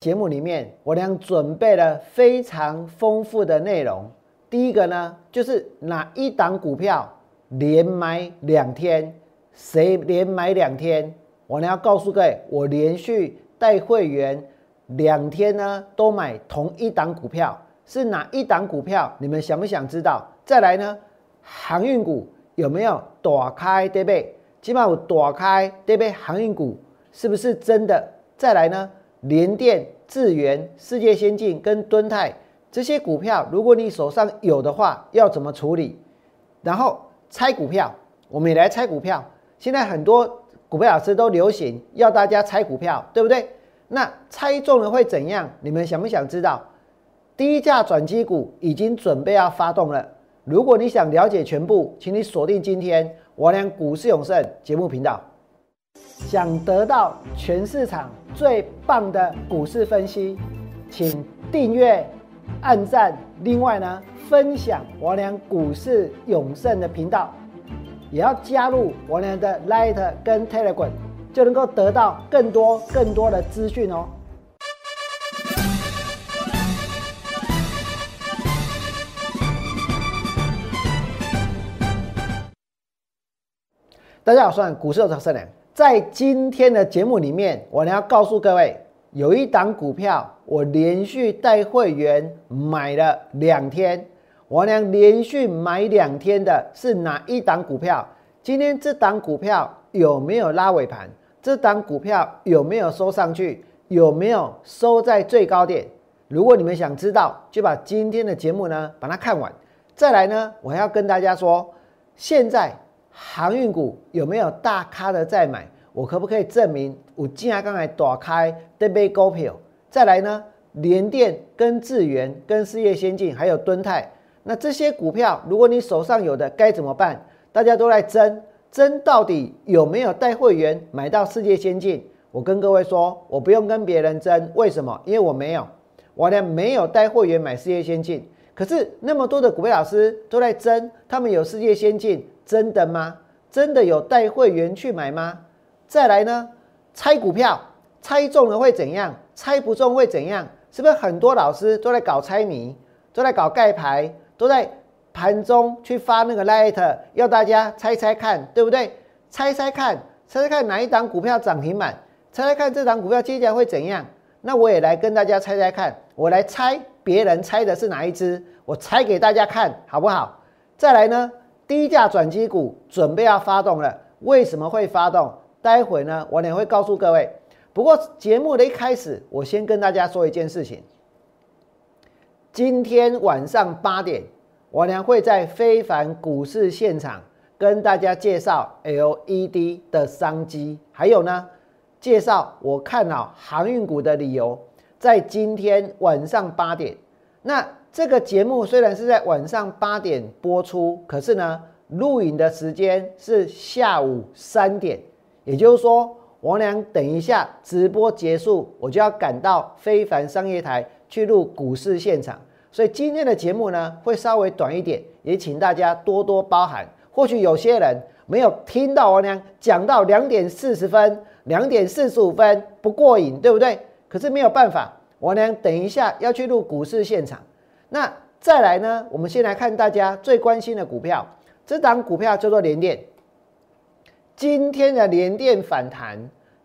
节目里面，我俩准备了非常丰富的内容。第一个呢，就是哪一档股票连买两天，谁连买两天，我俩要告诉各位，我连续带会员两天呢都买同一档股票，是哪一档股票？你们想不想知道？再来呢，航运股有没有躲开对不对？起码我躲开对不对？航运股是不是真的？再来呢？联电、智源、世界先进跟敦泰这些股票，如果你手上有的话，要怎么处理？然后猜股票，我们也来猜股票。现在很多股票老师都流行要大家猜股票，对不对？那猜中了会怎样？你们想不想知道？低价转机股已经准备要发动了。如果你想了解全部，请你锁定今天我俩股市永胜节目频道。想得到全市场最棒的股市分析，请订阅、按赞。另外呢，分享王良股市永胜的频道，也要加入王良的 Light 跟 Telegram，就能够得到更多更多的资讯哦。大家好，我是股市有胜良。在今天的节目里面，我呢要告诉各位，有一档股票，我连续带会员买了两天，我娘连续买两天的是哪一档股票？今天这档股票有没有拉尾盘？这档股票有没有收上去？有没有收在最高点？如果你们想知道，就把今天的节目呢把它看完。再来呢，我要跟大家说，现在。航运股有没有大咖的在买？我可不可以证明我竟然刚才打开对杯股票？再来呢？联电、跟智源、跟事业先进，还有敦泰，那这些股票，如果你手上有的该怎么办？大家都来争，争到底有没有带会员买到世界先进？我跟各位说，我不用跟别人争，为什么？因为我没有，我连没有带会员买世界先进。可是那么多的股票老师都在争，他们有世界先进。真的吗？真的有带会员去买吗？再来呢？猜股票，猜中了会怎样？猜不中会怎样？是不是很多老师都在搞猜谜，都在搞盖牌，都在盘中去发那个 light，要大家猜猜看，对不对？猜猜看，猜猜看哪一档股票涨停板？猜猜看这档股票接下来会怎样？那我也来跟大家猜猜看，我来猜别人猜的是哪一只，我猜给大家看好不好？再来呢？低价转机股准备要发动了，为什么会发动？待会呢，我也会告诉各位。不过节目的一开始，我先跟大家说一件事情。今天晚上八点，我俩会在非凡股市现场跟大家介绍 LED 的商机，还有呢，介绍我看好航运股的理由。在今天晚上八点，那。这个节目虽然是在晚上八点播出，可是呢，录影的时间是下午三点，也就是说，王良等一下直播结束，我就要赶到非凡商业台去录股市现场，所以今天的节目呢会稍微短一点，也请大家多多包涵。或许有些人没有听到王良讲到两点四十分、两点四十五分不过瘾，对不对？可是没有办法，我呢等一下要去录股市现场。那再来呢？我们先来看大家最关心的股票，这档股票叫做联电。今天的联电反弹，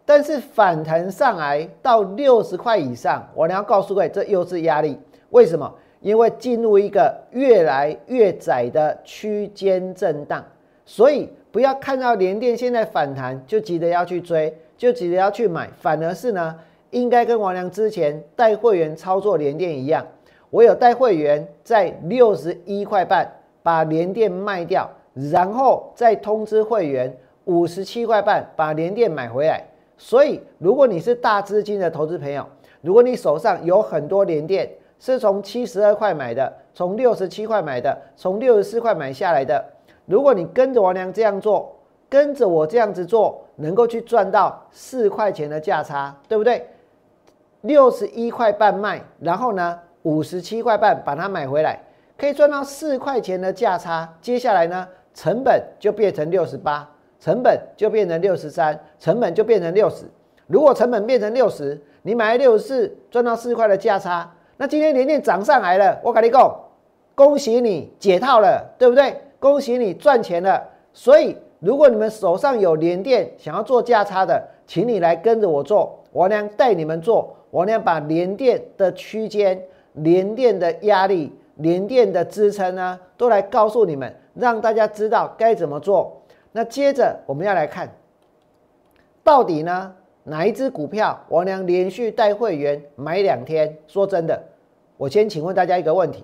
但是反弹上来到六十块以上，我呢要告诉各位，这又是压力。为什么？因为进入一个越来越窄的区间震荡，所以不要看到联电现在反弹就急着要去追，就急着要去买，反而是呢，应该跟王良之前带会员操作联电一样。我有带会员在六十一块半把联电卖掉，然后再通知会员五十七块半把联电买回来。所以，如果你是大资金的投资朋友，如果你手上有很多联电是从七十二块买的，从六十七块买的，从六十四块买下来的，如果你跟着王良这样做，跟着我这样子做，能够去赚到四块钱的价差，对不对？六十一块半卖，然后呢？五十七块半把它买回来，可以赚到四块钱的价差。接下来呢，成本就变成六十八，成本就变成六十三，成本就变成六十。如果成本变成六十，你买六十四赚到四块的价差，那今天连电涨上来了，我跟你讲，恭喜你解套了，对不对？恭喜你赚钱了。所以，如果你们手上有连电想要做价差的，请你来跟着我做，我娘带你们做，我娘把连电的区间、连电的压力、连电的支撑呢，都来告诉你们，让大家知道该怎么做。那接着我们要来看，到底呢哪一只股票王良连续带会员买两天？说真的，我先请问大家一个问题：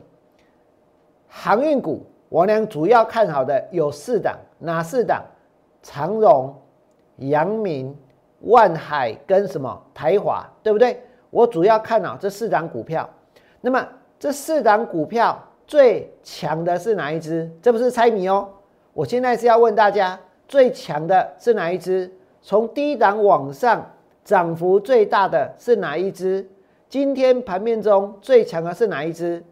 航运股王良主要看好的有四档，哪四档？长荣、阳明、万海跟什么台华，对不对？我主要看好这四档股票。那么这四档股票最强的是哪一只？这不是猜谜哦。我现在是要问大家，最强的是哪一只？从低档往上涨幅最大的是哪一只？今天盘面中最强的是哪一只？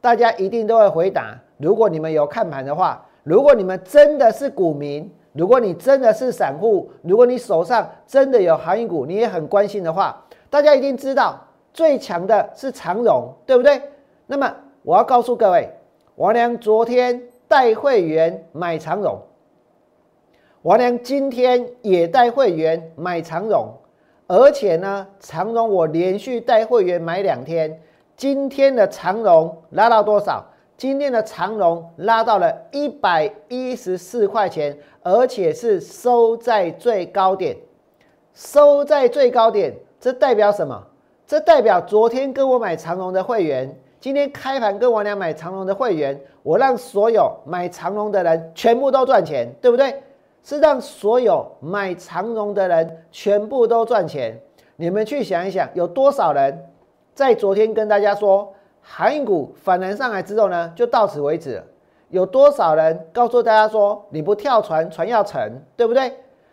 大家一定都会回答。如果你们有看盘的话，如果你们真的是股民，如果你真的是散户，如果你手上真的有航运股，你也很关心的话，大家一定知道最强的是长荣，对不对？那么我要告诉各位，王良昨天。带会员买长荣，王良今天也带会员买长荣，而且呢，长荣我连续带会员买两天，今天的长荣拉到多少？今天的长荣拉到了一百一十四块钱，而且是收在最高点，收在最高点，这代表什么？这代表昨天跟我买长荣的会员。今天开盘跟我俩买长隆的会员，我让所有买长隆的人全部都赚钱，对不对？是让所有买长隆的人全部都赚钱。你们去想一想，有多少人在昨天跟大家说，航运股反弹上来之后呢，就到此为止？有多少人告诉大家说，你不跳船，船要沉，对不对？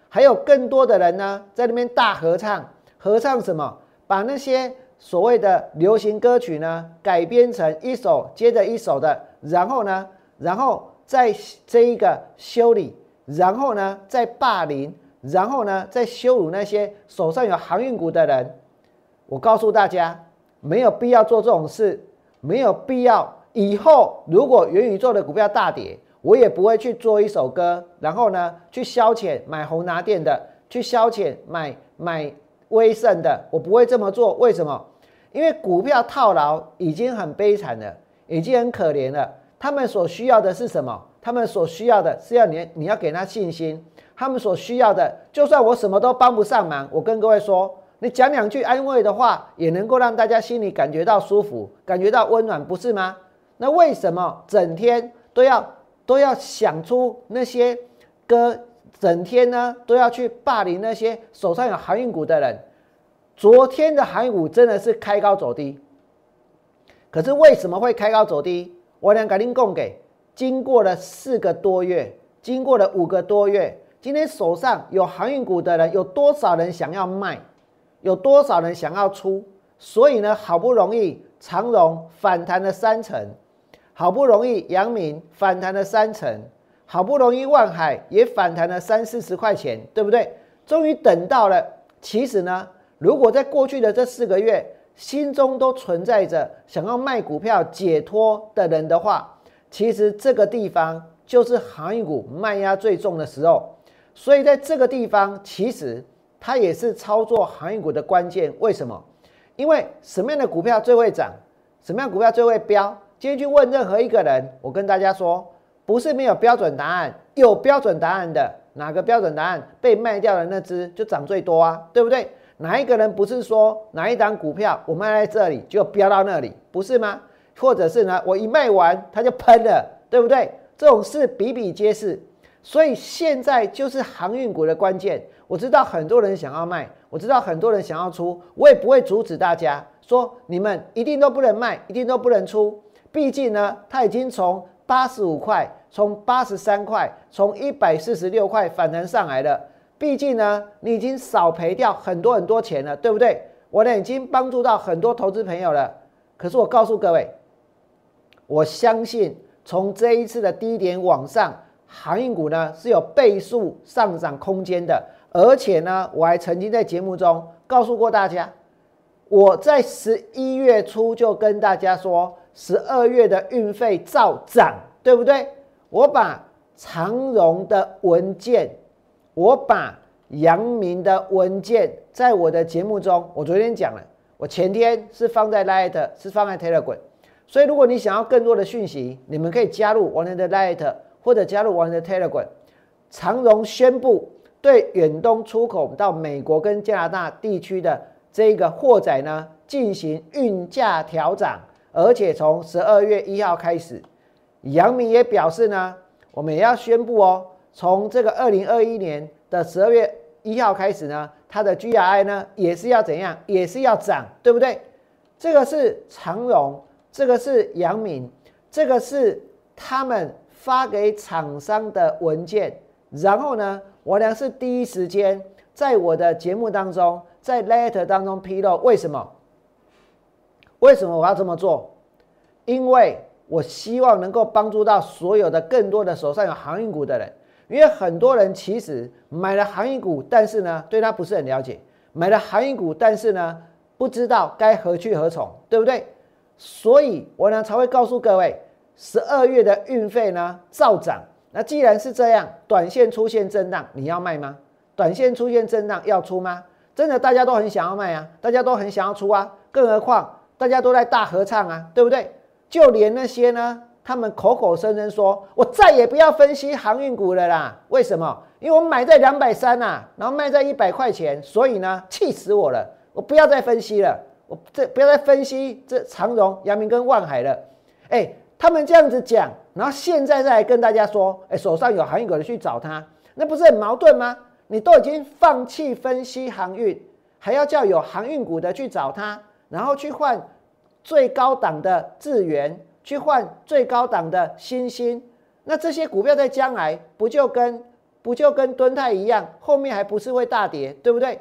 还有更多的人呢，在那边大合唱，合唱什么？把那些。所谓的流行歌曲呢，改编成一首接着一首的，然后呢，然后在这一个修理，然后呢，再霸凌，然后呢，再羞辱那些手上有航运股的人。我告诉大家，没有必要做这种事，没有必要。以后如果元宇宙的股票大跌，我也不会去做一首歌，然后呢，去消遣买红拿电的，去消遣买买。威盛的，我不会这么做。为什么？因为股票套牢已经很悲惨了，已经很可怜了。他们所需要的是什么？他们所需要的是要你，你要给他信心。他们所需要的，就算我什么都帮不上忙，我跟各位说，你讲两句安慰的话，也能够让大家心里感觉到舒服，感觉到温暖，不是吗？那为什么整天都要都要想出那些歌？整天呢都要去霸凌那些手上有航运股的人。昨天的航运股真的是开高走低，可是为什么会开高走低？我俩赶紧供给。经过了四个多月，经过了五个多月，今天手上有航运股的人有多少人想要卖？有多少人想要出？所以呢，好不容易长荣反弹了三成，好不容易阳明反弹了三成。好不容易万海也反弹了三四十块钱，对不对？终于等到了。其实呢，如果在过去的这四个月心中都存在着想要卖股票解脱的人的话，其实这个地方就是航运股卖压最重的时候。所以在这个地方，其实它也是操作航运股的关键。为什么？因为什么样的股票最会涨？什么样股票最会飙？今天去问任何一个人，我跟大家说。不是没有标准答案，有标准答案的哪个标准答案被卖掉的那只就涨最多啊，对不对？哪一个人不是说哪一档股票我卖在这里就飙到那里，不是吗？或者是呢，我一卖完它就喷了，对不对？这种事比比皆是。所以现在就是航运股的关键。我知道很多人想要卖，我知道很多人想要出，我也不会阻止大家说你们一定都不能卖，一定都不能出。毕竟呢，它已经从八十五块，从八十三块，从一百四十六块反弹上来了。毕竟呢，你已经少赔掉很多很多钱了，对不对？我呢已经帮助到很多投资朋友了。可是我告诉各位，我相信从这一次的低点往上，航运股呢是有倍数上涨空间的。而且呢，我还曾经在节目中告诉过大家，我在十一月初就跟大家说，十二月的运费照涨，对不对？我把长荣的文件，我把阳明的文件，在我的节目中，我昨天讲了，我前天是放在 Light，是放在 Telegram。所以，如果你想要更多的讯息，你们可以加入王仁的 Light，或者加入王仁的 Telegram。长荣宣布。对远东出口到美国跟加拿大地区的这个货载呢，进行运价调整，而且从十二月一号开始，杨明也表示呢，我们也要宣布哦，从这个二零二一年的十二月一号开始呢，它的 GRI 呢也是要怎样，也是要涨，对不对？这个是长荣，这个是杨明，这个是他们发给厂商的文件，然后呢？我俩是第一时间在我的节目当中，在 letter 当中披露，为什么？为什么我要这么做？因为我希望能够帮助到所有的更多的手上有航运股的人，因为很多人其实买了航运股，但是呢，对它不是很了解；买了航运股，但是呢，不知道该何去何从，对不对？所以我呢才会告诉各位，十二月的运费呢照涨。那既然是这样，短线出现震荡，你要卖吗？短线出现震荡要出吗？真的大家都很想要卖啊，大家都很想要出啊，更何况大家都在大合唱啊，对不对？就连那些呢，他们口口声声说我再也不要分析航运股了啦，为什么？因为我买在两百三呐，然后卖在一百块钱，所以呢，气死我了，我不要再分析了，我这不要再分析这长荣、阳明跟万海了，哎。他们这样子讲，然后现在再来跟大家说，哎，手上有航运股的去找他，那不是很矛盾吗？你都已经放弃分析航运，还要叫有航运股的去找他，然后去换最高档的智源，去换最高档的新兴，那这些股票在将来不就跟不就跟敦泰一样，后面还不是会大跌，对不对？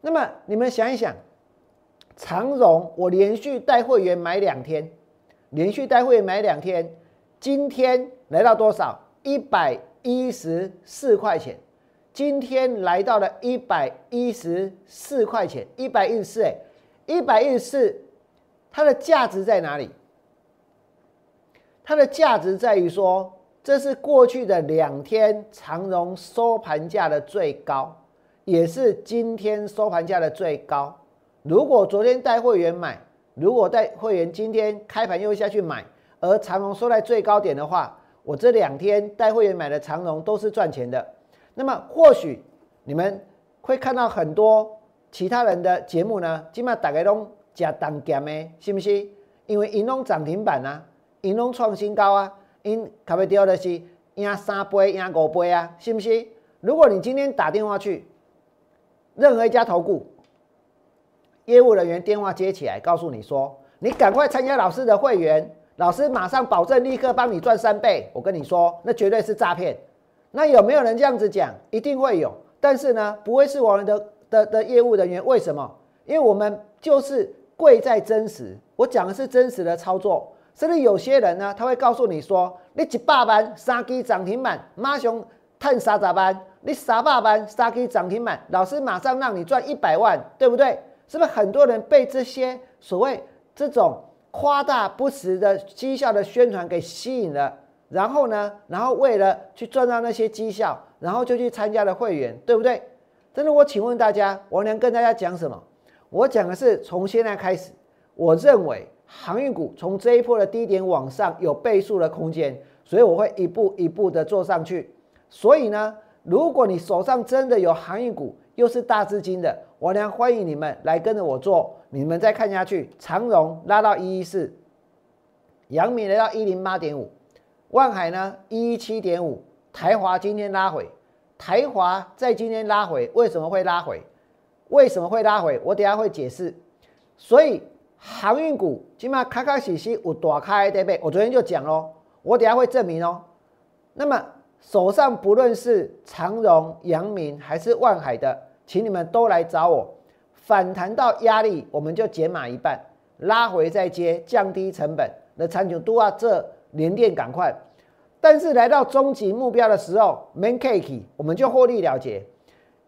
那么你们想一想，长荣我连续带会员买两天。连续带会买两天，今天来到多少？一百一十四块钱。今天来到了一百一十四块钱，一百一十四哎，一百一十四，它的价值在哪里？它的价值在于说，这是过去的两天长荣收盘价的最高，也是今天收盘价的最高。如果昨天带会员买，如果带会员今天开盘又下去买，而长荣收在最高点的话，我这两天带会员买的长荣都是赚钱的。那么或许你们会看到很多其他人的节目呢，起码大概都加当减的，是不是？因为银龙涨停板啊，银龙创新高啊，因卡贝掉的是赢三倍、赢五倍啊，是不是？如果你今天打电话去任何一家投顾，业务人员电话接起来，告诉你说：“你赶快参加老师的会员，老师马上保证立刻帮你赚三倍。”我跟你说，那绝对是诈骗。那有没有人这样子讲？一定会有，但是呢，不会是我们的的的业务人员。为什么？因为我们就是贵在真实。我讲的是真实的操作。甚至有些人呢，他会告诉你说：“你一百万三基涨停板，马上探三十万；你三百班三基涨停板，老师马上让你赚一百万，对不对？”是不是很多人被这些所谓这种夸大不实的绩效的宣传给吸引了？然后呢，然后为了去赚到那些绩效，然后就去参加了会员，对不对？真的，我请问大家，我能跟大家讲什么？我讲的是从现在开始，我认为航运股从这一波的低点往上有倍数的空间，所以我会一步一步的做上去。所以呢，如果你手上真的有航运股，又是大资金的。我娘欢迎你们来跟着我做，你们再看下去，长荣拉到一一四，阳明来到一零八点五，万海呢一一七点五，台华今天拉回，台华在今天拉回，为什么会拉回？为什么会拉回？我等下会解释。所以航运股起码开开始始有大开对不对？我昨天就讲喽，我等下会证明哦。那么手上不论是长荣、阳明还是万海的。请你们都来找我，反弹到压力，我们就减码一半，拉回再接，降低成本。那长久都要这连电赶快，但是来到终极目标的时候，main cake 我们就获利了结。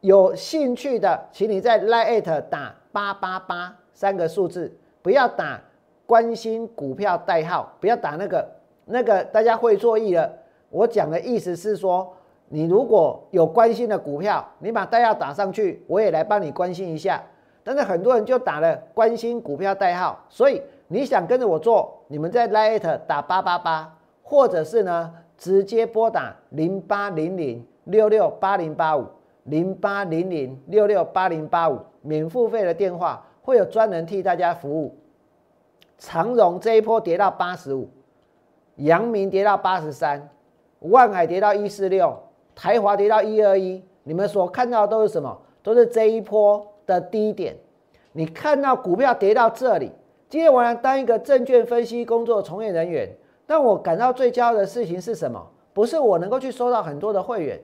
有兴趣的，请你在 Line 打八八八三个数字，不要打关心股票代号，不要打那个那个，大家会错意了。我讲的意思是说，你如果有关心的股票，你把代号打上去，我也来帮你关心一下。但是很多人就打了关心股票代号，所以你想跟着我做，你们在 Line 打八八八，或者是呢直接拨打零八零零六六八零八五。零八零零六六八零八五免付费的电话，会有专人替大家服务。长荣这一波跌到八十五，阳明跌到八十三，万海跌到一四六，台华跌到一二一。你们所看到的都是什么？都是这一波的低点。你看到股票跌到这里，今天我要当一个证券分析工作从业人员，但我感到最骄傲的事情是什么？不是我能够去收到很多的会员，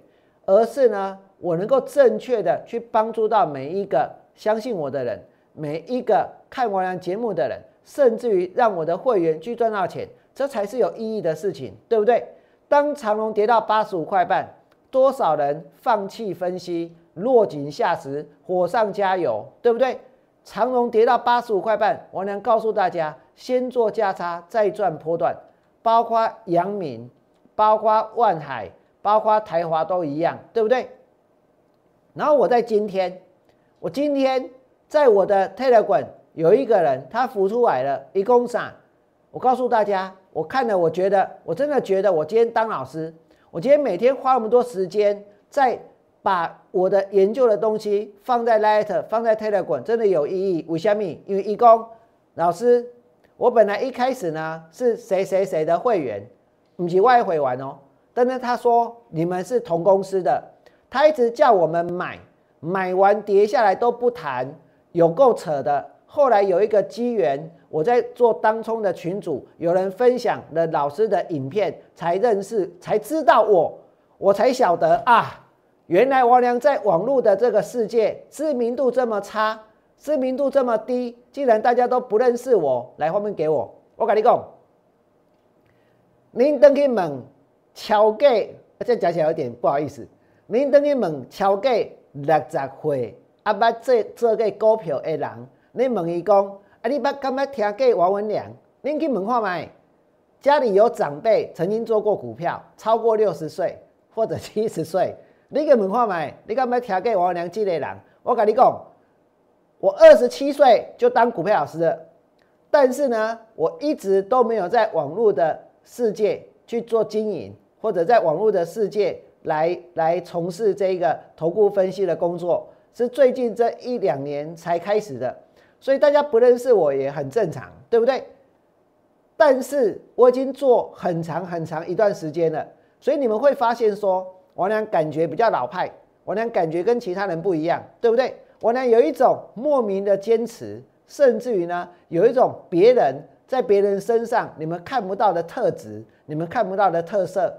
而是呢？我能够正确的去帮助到每一个相信我的人，每一个看完节目的人，甚至于让我的会员去赚到钱，这才是有意义的事情，对不对？当长隆跌到八十五块半，多少人放弃分析，落井下石，火上加油，对不对？长隆跌到八十五块半，我能告诉大家，先做价差，再赚波段，包括阳明，包括万海，包括台华都一样，对不对？然后我在今天，我今天在我的 Telegram 有一个人，他浮出来了，一共啥？我告诉大家，我看了，我觉得我真的觉得，我今天当老师，我今天每天花那么多时间在把我的研究的东西放在 Light，放在 Telegram，真的有意义。为什么？因为一共老师，我本来一开始呢是谁谁谁的会员，不是外汇玩哦，但是他说你们是同公司的。他一直叫我们买，买完跌下来都不谈，有够扯的。后来有一个机缘，我在做当冲的群主，有人分享了老师的影片，才认识，才知道我，我才晓得啊，原来王良在网络的这个世界知名度这么差，知名度这么低，既然大家都不认识我。来，画面给我，我跟你讲，您登去问乔给，这讲起来有点不好意思。您等于问超过六十岁啊，捌做做过股票的人，你问伊讲，啊，你捌敢捌听过王文良？您去问看卖，家里有长辈曾经做过股票，超过六十岁或者七十岁，你去问看卖，你敢捌听过王文良这类人？我跟你讲，我二十七岁就当股票老师了，但是呢，我一直都没有在网络的世界去做经营，或者在网络的世界。来来从事这个投顾分析的工作，是最近这一两年才开始的，所以大家不认识我也很正常，对不对？但是我已经做很长很长一段时间了，所以你们会发现说，我俩感觉比较老派，我俩感觉跟其他人不一样，对不对？我呢有一种莫名的坚持，甚至于呢，有一种别人在别人身上你们看不到的特质，你们看不到的特色，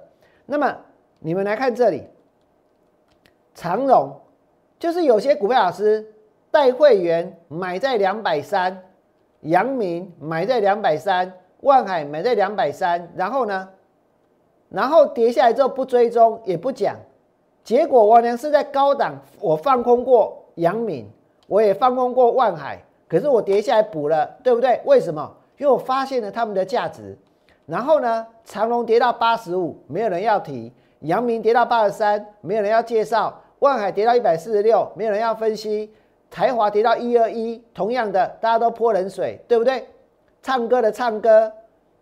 那么。你们来看这里，长荣就是有些股票老师带会员买在两百三，阳明买在两百三，万海买在两百三，然后呢，然后跌下来之后不追踪也不讲，结果我呢是在高档，我放空过阳明，我也放空过万海，可是我跌下来补了，对不对？为什么？因为我发现了他们的价值。然后呢，长隆跌到八十五，没有人要提。阳明跌到八十三，没有人要介绍；万海跌到一百四十六，没有人要分析；台华跌到一二一，同样的，大家都泼冷水，对不对？唱歌的唱歌，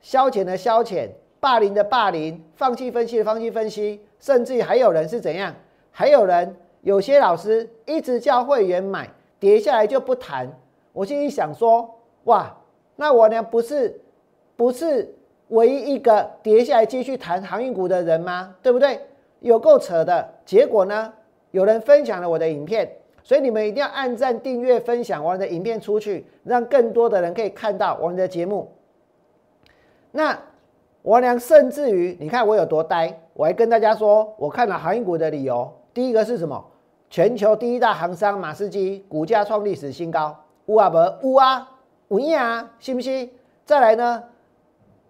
消遣的消遣，霸凌的霸凌，放弃分析的放弃分析，甚至于还有人是怎样？还有人，有些老师一直叫会员买，跌下来就不谈。我心里想说，哇，那我呢？不是，不是。唯一一个跌下来继续谈航运股的人吗？对不对？有够扯的。结果呢？有人分享了我的影片，所以你们一定要按赞、订阅、分享我的影片出去，让更多的人可以看到我们的节目。那我娘甚至于，你看我有多呆，我还跟大家说，我看了航运股的理由。第一个是什么？全球第一大航商马士基股价创历史新高，乌啊不乌啊，乌啊，信不信？再来呢？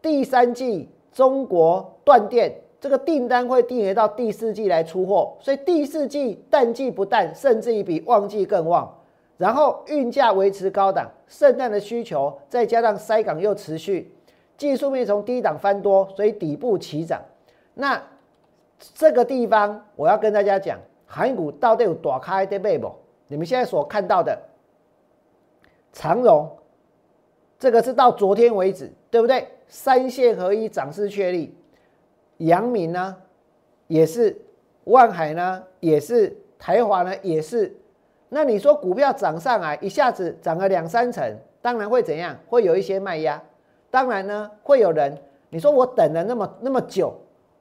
第三季中国断电这个订单会递延到第四季来出货，所以第四季淡季不淡，甚至于比旺季更旺。然后运价维持高档，圣诞的需求再加上塞港又持续，技术面从低档翻多，所以底部起涨。那这个地方我要跟大家讲，韩股到底有多开的背不？你们现在所看到的长荣，这个是到昨天为止，对不对？三线合一涨势确立，阳明呢也是，万海呢也是，台华呢也是。那你说股票涨上来，一下子涨了两三成，当然会怎样？会有一些卖压。当然呢，会有人，你说我等了那么那么久，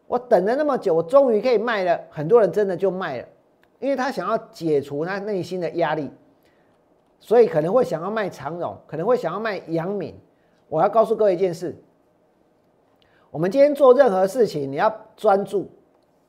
我等了那么久，我终于可以卖了。很多人真的就卖了，因为他想要解除他内心的压力，所以可能会想要卖长荣，可能会想要卖阳敏。我要告诉各位一件事，我们今天做任何事情，你要专注。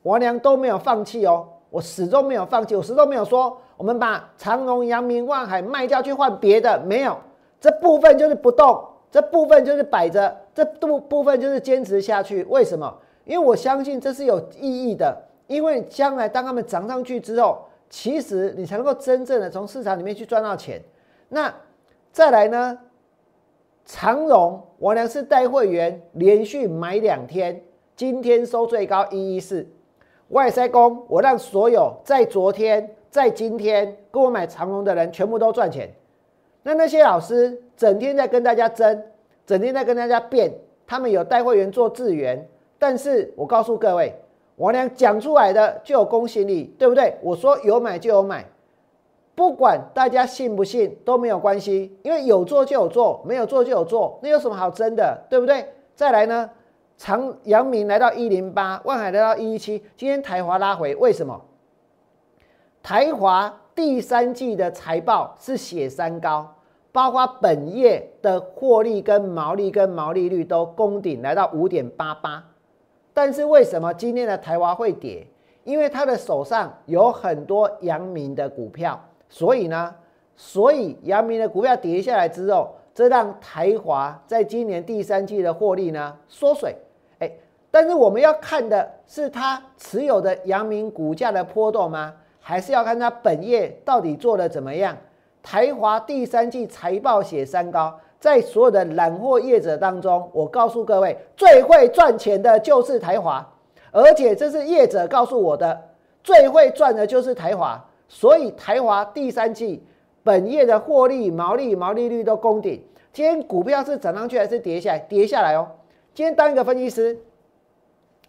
王良都没有放弃哦，我始终没有放弃，我始终没有说。我们把长荣、阳明、万海卖掉去换别的，没有这部分就是不动，这部分就是摆着，这部部分就是坚持下去。为什么？因为我相信这是有意义的。因为将来当他们涨上去之后，其实你才能够真正的从市场里面去赚到钱。那再来呢？长荣，我呢是带会员连续买两天，今天收最高一一四。外塞工，我让所有在昨天。在今天跟我买长荣的人全部都赚钱，那那些老师整天在跟大家争，整天在跟大家辩，他们有带会员做资源，但是我告诉各位，我俩讲出来的就有公信力，对不对？我说有买就有买，不管大家信不信都没有关系，因为有做就有做，没有做就有做，那有什么好争的，对不对？再来呢，长阳明来到一零八，万海来到一一七，今天台华拉回，为什么？台华第三季的财报是写三高，包括本业的获利跟毛利跟毛利率都攻顶来到五点八八，但是为什么今天的台华会跌？因为他的手上有很多阳明的股票，所以呢，所以阳明的股票跌下来之后，这让台华在今年第三季的获利呢缩水。哎，但是我们要看的是他持有的阳明股价的波动吗？还是要看他本业到底做的怎么样。台华第三季财报写三高，在所有的揽货业者当中，我告诉各位，最会赚钱的就是台华，而且这是业者告诉我的，最会赚的就是台华。所以台华第三季本业的获利、毛利、毛利率都攻顶。今天股票是涨上去还是跌下来？跌下来哦。今天当一个分析师，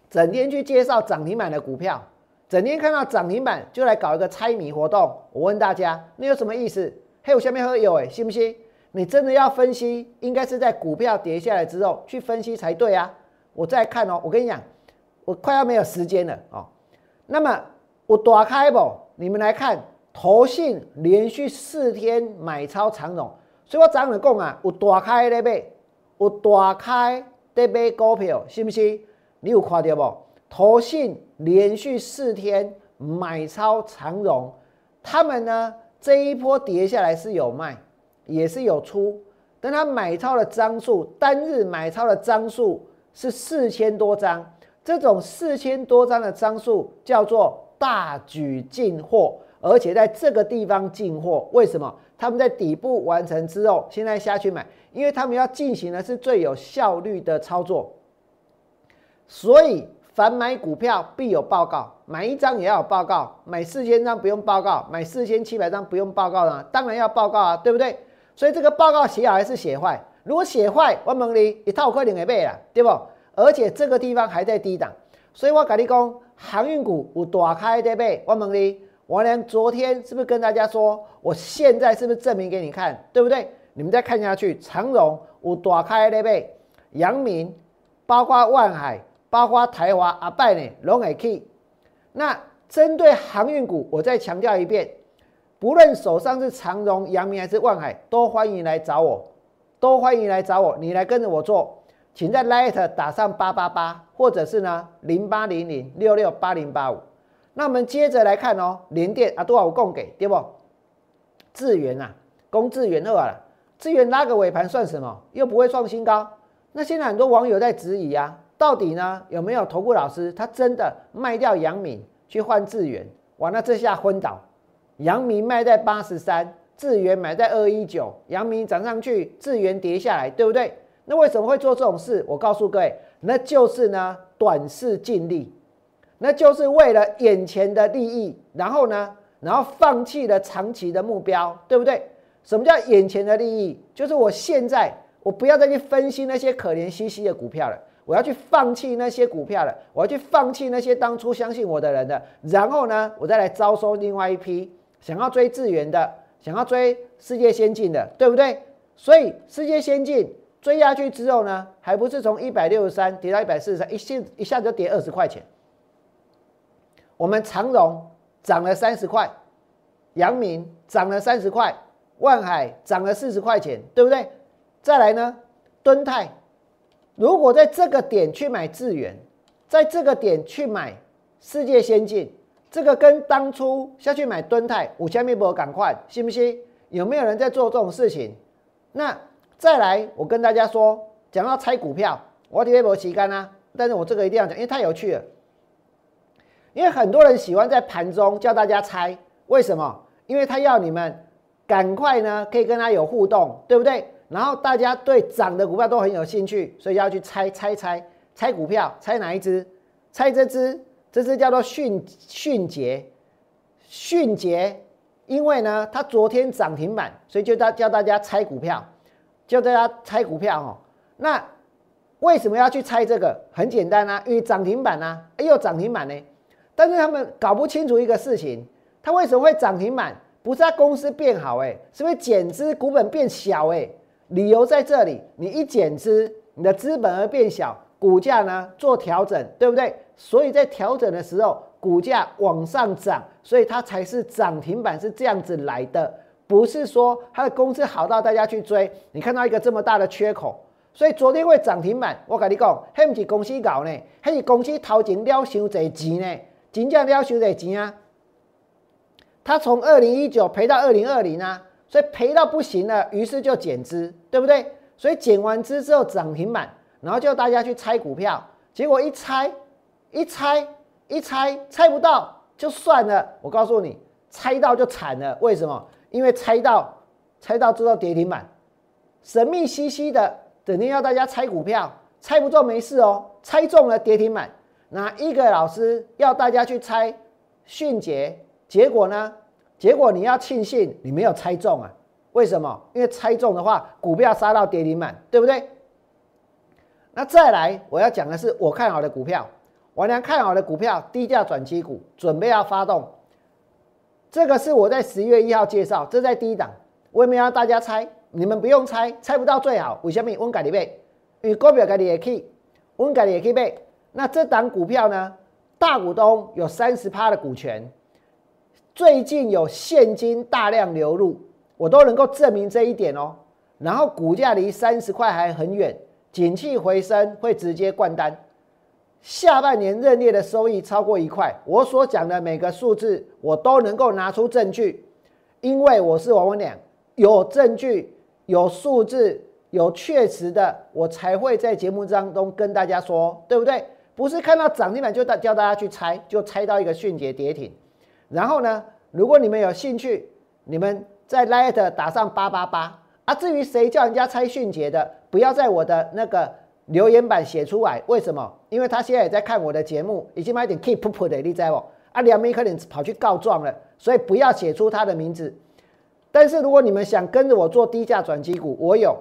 整天去介绍涨停板的股票。整天看到涨停板就来搞一个猜谜活动，我问大家，那有什么意思？嘿，我下面喝有哎，信不信？你真的要分析，应该是在股票跌下来之后去分析才对啊！我再看哦，我跟你讲，我快要没有时间了哦。那么我打开不？你们来看，投信连续四天买超长融，所以我早上讲啊，我打开那边，我打开那边股票，信不信？你有看到不？投信连续四天买超长融，他们呢这一波跌下来是有卖，也是有出，但他买超的张数，单日买超的张数是四千多张，这种四千多张的张数叫做大举进货，而且在这个地方进货，为什么？他们在底部完成之后，现在下去买，因为他们要进行的是最有效率的操作，所以。凡买股票必有报告，买一张也要有报告，买四千张不用报告，买四千七百张不用报告呢？当然要报告啊，对不对？所以这个报告写好还是写坏？如果写坏，我问你一套快点给背了，对不？而且这个地方还在低档，所以我跟你讲，航运股有大开对不对？我问你，我连昨天是不是跟大家说，我现在是不是证明给你看，对不对？你们再看下去，长荣有大开对不对？阳明，包括万海。包括台华、阿拜呢，拢会去。那针对航运股，我再强调一遍，不论手上是长荣、阳明还是万海，都欢迎来找我，都欢迎来找我。你来跟着我做，请在 Light 打上八八八，或者是呢零八零零六六八零八五。那我们接着来看哦，联电啊，多少供给对不？智源啊，供智源二啊，智源拉个尾盘算什么？又不会创新高。那现在很多网友在质疑啊。到底呢有没有投顾老师他真的卖掉阳明去换智源？哇，那这下昏倒，阳明卖在八十三，智源买在二一九，阳明涨上去，智源跌下来，对不对？那为什么会做这种事？我告诉各位，那就是呢短视尽力，那就是为了眼前的利益，然后呢，然后放弃了长期的目标，对不对？什么叫眼前的利益？就是我现在我不要再去分析那些可怜兮兮的股票了。我要去放弃那些股票了，我要去放弃那些当初相信我的人的，然后呢，我再来招收另外一批想要追智源的，想要追世界先进的，对不对？所以世界先进追下去之后呢，还不是从一百六十三跌到一百四十三，一下一下就跌二十块钱。我们长荣涨了三十块，阳明涨了三十块，万海涨了四十块钱，对不对？再来呢，敦泰。如果在这个点去买智源，在这个点去买世界先进，这个跟当初下去买敦泰五千米博赶快，信不信？有没有人在做这种事情？那再来，我跟大家说，讲到猜股票，我提微博旗杆啊，但是我这个一定要讲，因为太有趣了。因为很多人喜欢在盘中叫大家猜，为什么？因为他要你们赶快呢，可以跟他有互动，对不对？然后大家对涨的股票都很有兴趣，所以要去猜猜猜猜股票，猜哪一只？猜这只，这只叫做迅迅捷，迅捷，因为呢它昨天涨停板，所以就大叫大家猜股票，叫大家猜股票哦。那为什么要去猜这个？很简单啊，因为涨停板啊，哎呦涨停板呢，但是他们搞不清楚一个事情，它为什么会涨停板？不是它公司变好哎，是因为减资股本变小哎。理由在这里，你一减资，你的资本额变小，股价呢做调整，对不对？所以在调整的时候，股价往上涨，所以它才是涨停板是这样子来的，不是说它的公司好到大家去追。你看到一个这么大的缺口，所以昨天会涨停板。我跟你讲，还不是公司搞呢，还是公司掏钱了收这钱呢，真正了收这钱啊。他从二零一九赔到二零二零啊。所以赔到不行了，于是就减资，对不对？所以减完资之后涨停板，然后叫大家去猜股票，结果一猜，一猜，一猜，猜不到就算了。我告诉你，猜到就惨了。为什么？因为猜到，猜到之后跌停板，神秘兮兮的，整天要大家猜股票，猜不中没事哦，猜中了跌停板。那一个老师要大家去猜迅捷，结果呢？结果你要庆幸你没有猜中啊？为什么？因为猜中的话，股票杀到跌停板，对不对？那再来，我要讲的是我看好的股票，我俩看好的股票，低价转机股，准备要发动。这个是我在十一月一号介绍，这在第一档，我也没让大家猜，你们不用猜，猜不到最好。为什么？温改里背，因为股票改里也可以，温改里也可以背。那这档股票呢？大股东有三十趴的股权。最近有现金大量流入，我都能够证明这一点哦。然后股价离三十块还很远，景气回升会直接灌单。下半年认列的收益超过一块，我所讲的每个数字我都能够拿出证据，因为我是王文良，有证据、有数字、有确实的，我才会在节目当中跟大家说，对不对？不是看到涨停板就大叫大家去猜，就猜到一个迅捷跌停。然后呢？如果你们有兴趣，你们在 Light 打上八八八啊。至于谁叫人家猜迅捷的，不要在我的那个留言板写出来。为什么？因为他现在也在看我的节目，已经买点 keep up 的，你知不？啊，两名可能跑去告状了，所以不要写出他的名字。但是如果你们想跟着我做低价转机股，我有，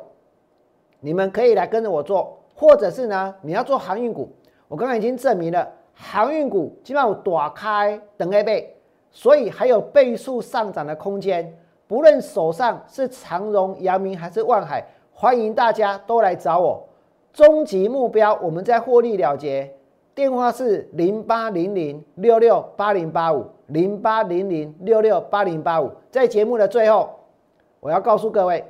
你们可以来跟着我做，或者是呢，你要做航运股，我刚刚已经证明了，航运股基本上打开等 A 倍。所以还有倍数上涨的空间，不论手上是长荣、阳明还是万海，欢迎大家都来找我。终极目标，我们在获利了结。电话是零八零零六六八零八五零八零零六六八零八五。在节目的最后，我要告诉各位，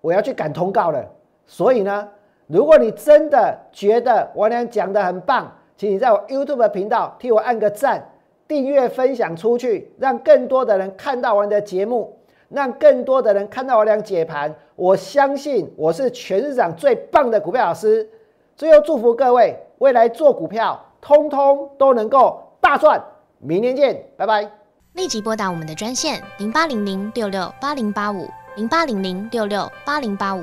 我要去赶通告了。所以呢，如果你真的觉得我俩讲的很棒，请你在我 YouTube 频道替我按个赞。订阅分享出去，让更多的人看到我的节目，让更多的人看到我俩解盘。我相信我是全市场最棒的股票老师。最后祝福各位未来做股票，通通都能够大赚。明年见，拜拜。立即拨打我们的专线零八零零六六八零八五零八零零六六八零八五